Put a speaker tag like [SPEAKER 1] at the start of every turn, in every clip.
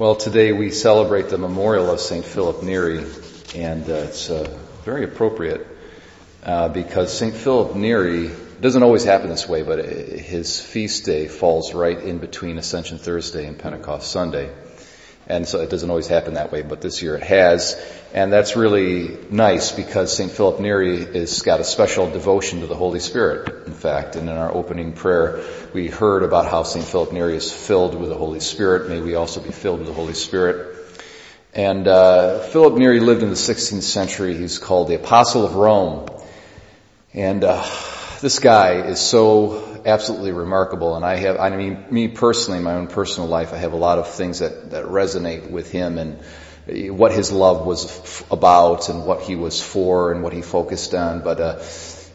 [SPEAKER 1] Well, today we celebrate the memorial of St. Philip Neri, and uh, it's uh, very appropriate uh, because St. Philip Neri doesn't always happen this way, but his feast day falls right in between Ascension Thursday and Pentecost Sunday. And so it doesn't always happen that way, but this year it has. And that's really nice because St. Philip Neri has got a special devotion to the Holy Spirit, in fact. And in our opening prayer, we heard about how St. Philip Neri is filled with the Holy Spirit. May we also be filled with the Holy Spirit. And uh, Philip Neri lived in the 16th century. He's called the Apostle of Rome. And uh, this guy is so absolutely remarkable. And I have, I mean, me personally, in my own personal life, I have a lot of things that, that resonate with him and what his love was f- about and what he was for and what he focused on. But, uh,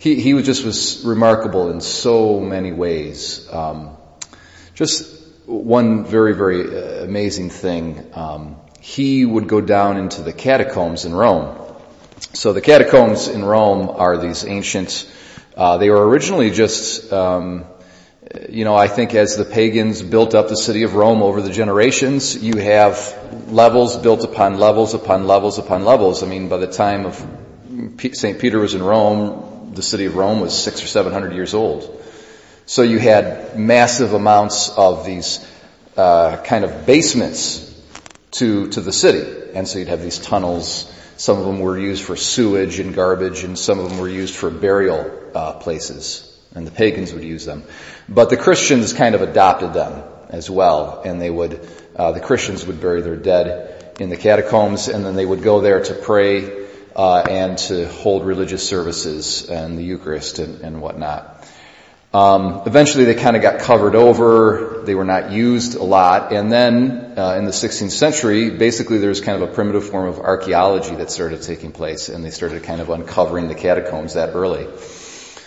[SPEAKER 1] he, he just was remarkable in so many ways. Um, just one very, very uh, amazing thing. Um, he would go down into the catacombs in Rome. So the catacombs in Rome are these ancient uh, they were originally just, um, you know, I think as the pagans built up the city of Rome over the generations, you have levels built upon levels upon levels upon levels. I mean, by the time of St. Peter was in Rome, the city of Rome was six or seven hundred years old. So you had massive amounts of these uh, kind of basements to to the city, and so you'd have these tunnels some of them were used for sewage and garbage, and some of them were used for burial uh, places, and the pagans would use them. But the Christians kind of adopted them as well, and they would, uh, the Christians would bury their dead in the catacombs, and then they would go there to pray uh, and to hold religious services and the Eucharist and, and whatnot. Um, eventually, they kind of got covered over. They were not used a lot, and then uh, in the 16th century, basically there was kind of a primitive form of archaeology that started taking place, and they started kind of uncovering the catacombs that early.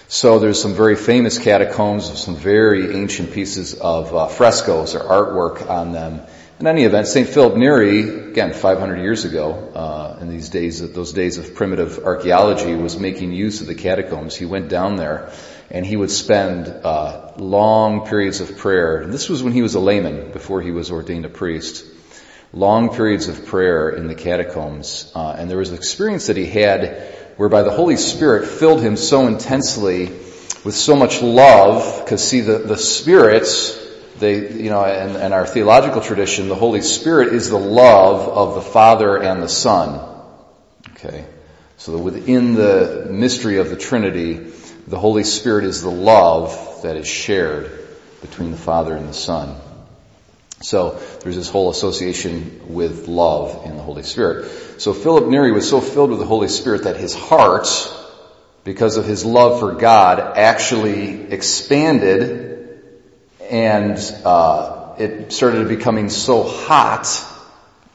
[SPEAKER 1] So there's some very famous catacombs with some very ancient pieces of uh, frescoes or artwork on them. In any event, St. Philip Neri, again, 500 years ago, uh, in these days, those days of primitive archaeology, was making use of the catacombs. He went down there and he would spend uh, long periods of prayer. And this was when he was a layman, before he was ordained a priest. Long periods of prayer in the catacombs, uh, and there was an experience that he had whereby the Holy Spirit filled him so intensely with so much love. Because see, the the spirits, they you know, in, in our theological tradition, the Holy Spirit is the love of the Father and the Son. Okay, so within the mystery of the Trinity the Holy Spirit is the love that is shared between the Father and the Son. So there's this whole association with love in the Holy Spirit. So Philip Neri was so filled with the Holy Spirit that his heart, because of his love for God, actually expanded and uh, it started becoming so hot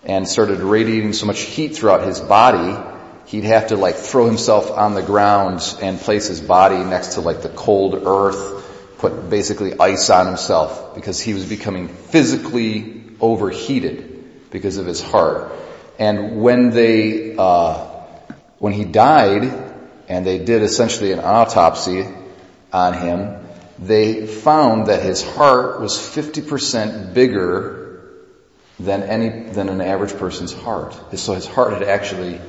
[SPEAKER 1] and started radiating so much heat throughout his body he'd have to like throw himself on the ground and place his body next to like the cold earth, put basically ice on himself because he was becoming physically overheated because of his heart. And when they, uh, when he died and they did essentially an autopsy on him, they found that his heart was 50% bigger than any, than an average person's heart. So his heart had actually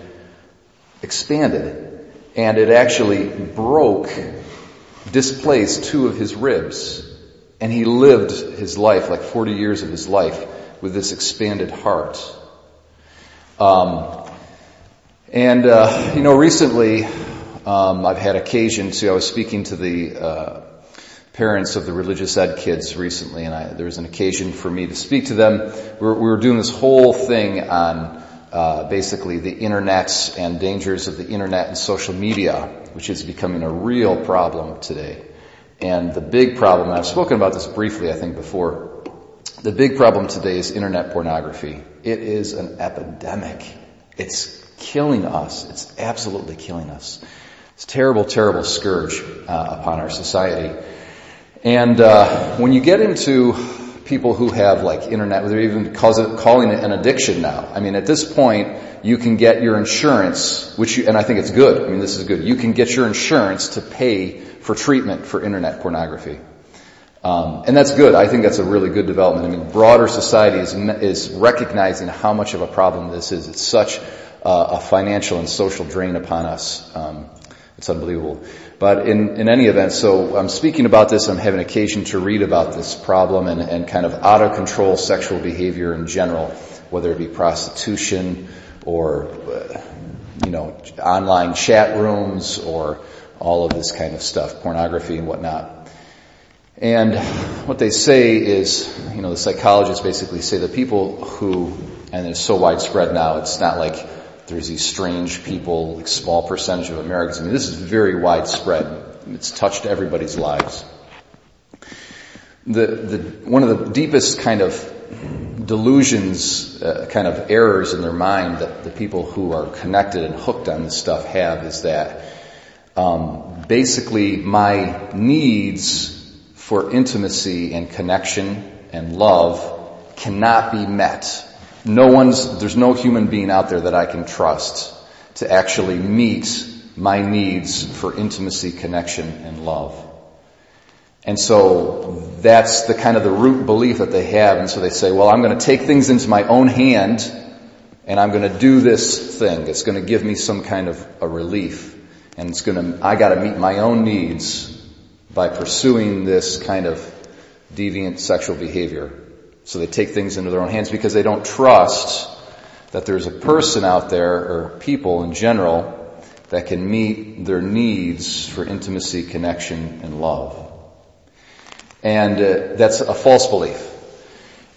[SPEAKER 1] expanded and it actually broke, displaced two of his ribs. And he lived his life, like 40 years of his life, with this expanded heart. Um, and, uh, you know, recently, um, I've had occasion to, I was speaking to the, uh, parents of the religious ed kids recently, and I, there was an occasion for me to speak to them. We were, we were doing this whole thing on uh, basically the internet and dangers of the internet and social media, which is becoming a real problem today. And the big problem, and I've spoken about this briefly, I think, before, the big problem today is internet pornography. It is an epidemic. It's killing us. It's absolutely killing us. It's a terrible, terrible scourge uh, upon our society. And uh, when you get into people who have like internet, they're even it, calling it an addiction now. I mean, at this point, you can get your insurance, which you, and I think it's good. I mean, this is good. You can get your insurance to pay for treatment for internet pornography. Um, and that's good. I think that's a really good development. I mean, broader society is, is recognizing how much of a problem this is. It's such uh, a financial and social drain upon us. Um, it's unbelievable. But in, in any event, so I'm speaking about this. I'm having occasion to read about this problem and, and kind of out of control sexual behavior in general, whether it be prostitution or, uh, you know, online chat rooms or all of this kind of stuff, pornography and whatnot. And what they say is, you know, the psychologists basically say the people who, and it's so widespread now, it's not like there's these strange people, like small percentage of Americans. I mean, this is very widespread. It's touched everybody's lives. The, the, one of the deepest kind of delusions, uh, kind of errors in their mind that the people who are connected and hooked on this stuff have is that um, basically my needs for intimacy and connection and love cannot be met. No one's, there's no human being out there that I can trust to actually meet my needs for intimacy, connection, and love. And so that's the kind of the root belief that they have. And so they say, well, I'm going to take things into my own hand and I'm going to do this thing. It's going to give me some kind of a relief and it's going to, I got to meet my own needs by pursuing this kind of deviant sexual behavior. So they take things into their own hands because they don't trust that there's a person out there or people in general that can meet their needs for intimacy, connection, and love. And uh, that's a false belief.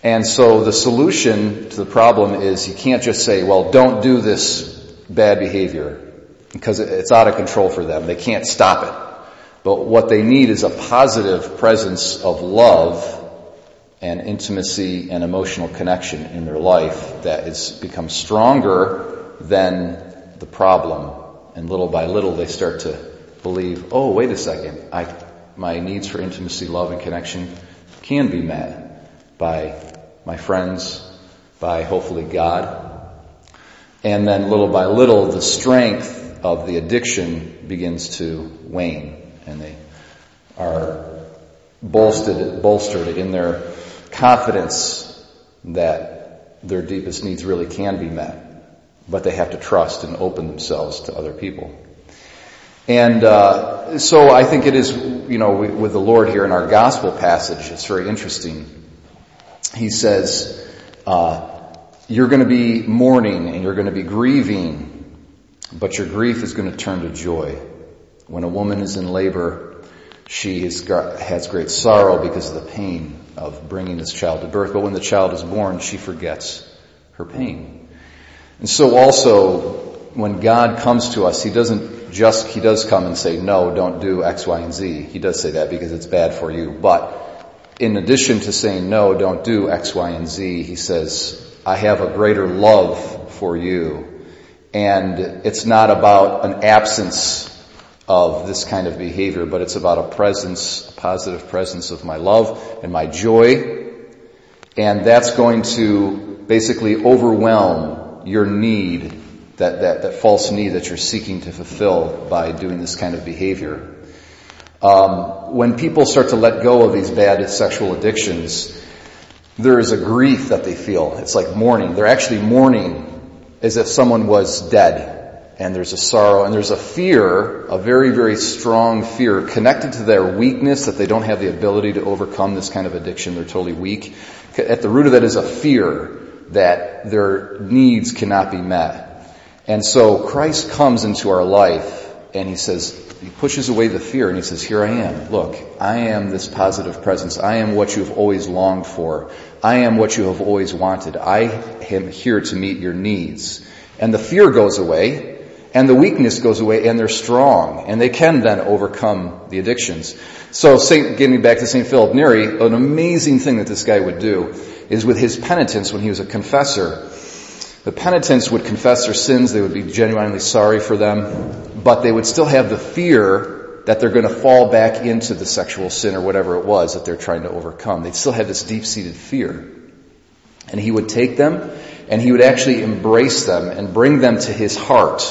[SPEAKER 1] And so the solution to the problem is you can't just say, well, don't do this bad behavior because it's out of control for them. They can't stop it. But what they need is a positive presence of love and intimacy and emotional connection in their life that has become stronger than the problem. And little by little they start to believe, oh, wait a second, I, my needs for intimacy, love, and connection can be met by my friends, by hopefully God. And then little by little the strength of the addiction begins to wane and they are bolstered, bolstered in their confidence that their deepest needs really can be met. But they have to trust and open themselves to other people. And uh, so I think it is, you know, with the Lord here in our gospel passage, it's very interesting. He says, uh, "You're going to be mourning and you're going to be grieving, but your grief is going to turn to joy." When a woman is in labor, she has great sorrow because of the pain of bringing this child to birth. But when the child is born, she forgets her pain. And so also, when God comes to us, He doesn't just, He does come and say, no, don't do X, Y, and Z. He does say that because it's bad for you. But in addition to saying, no, don't do X, Y, and Z, He says, I have a greater love for you. And it's not about an absence of this kind of behavior, but it's about a presence, a positive presence of my love and my joy. And that's going to basically overwhelm your need, that, that, that false need that you're seeking to fulfill by doing this kind of behavior. Um, when people start to let go of these bad sexual addictions, there is a grief that they feel. It's like mourning. They're actually mourning as if someone was dead and there's a sorrow and there's a fear, a very, very strong fear connected to their weakness that they don't have the ability to overcome this kind of addiction. They're totally weak. At the root of that is a fear that their needs cannot be met. And so Christ comes into our life and he says, he pushes away the fear and he says, here I am. Look, I am this positive presence. I am what you have always longed for. I am what you have always wanted. I am here to meet your needs. And the fear goes away and the weakness goes away and they're strong and they can then overcome the addictions. So Saint, getting back to St. Philip Neri, an amazing thing that this guy would do is with his penitents when he was a confessor, the penitents would confess their sins, they would be genuinely sorry for them, but they would still have the fear that they're going to fall back into the sexual sin or whatever it was that they're trying to overcome. They'd still have this deep-seated fear. And he would take them and he would actually embrace them and bring them to his heart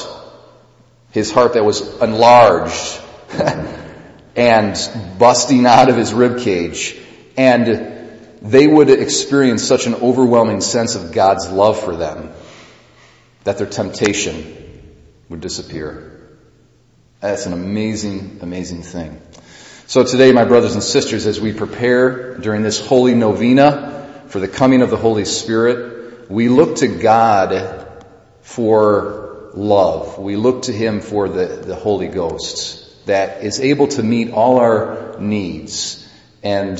[SPEAKER 1] his heart that was enlarged and busting out of his rib cage. And they would experience such an overwhelming sense of God's love for them that their temptation would disappear. That's an amazing, amazing thing. So today, my brothers and sisters, as we prepare during this holy novena for the coming of the Holy Spirit, we look to God for love. We look to Him for the, the Holy Ghost that is able to meet all our needs. And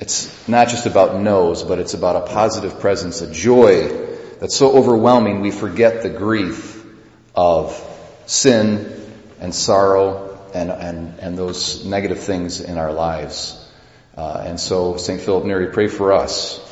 [SPEAKER 1] it's not just about no's, but it's about a positive presence, a joy that's so overwhelming we forget the grief of sin and sorrow and, and, and those negative things in our lives. Uh, and so, St. Philip Neri, pray for us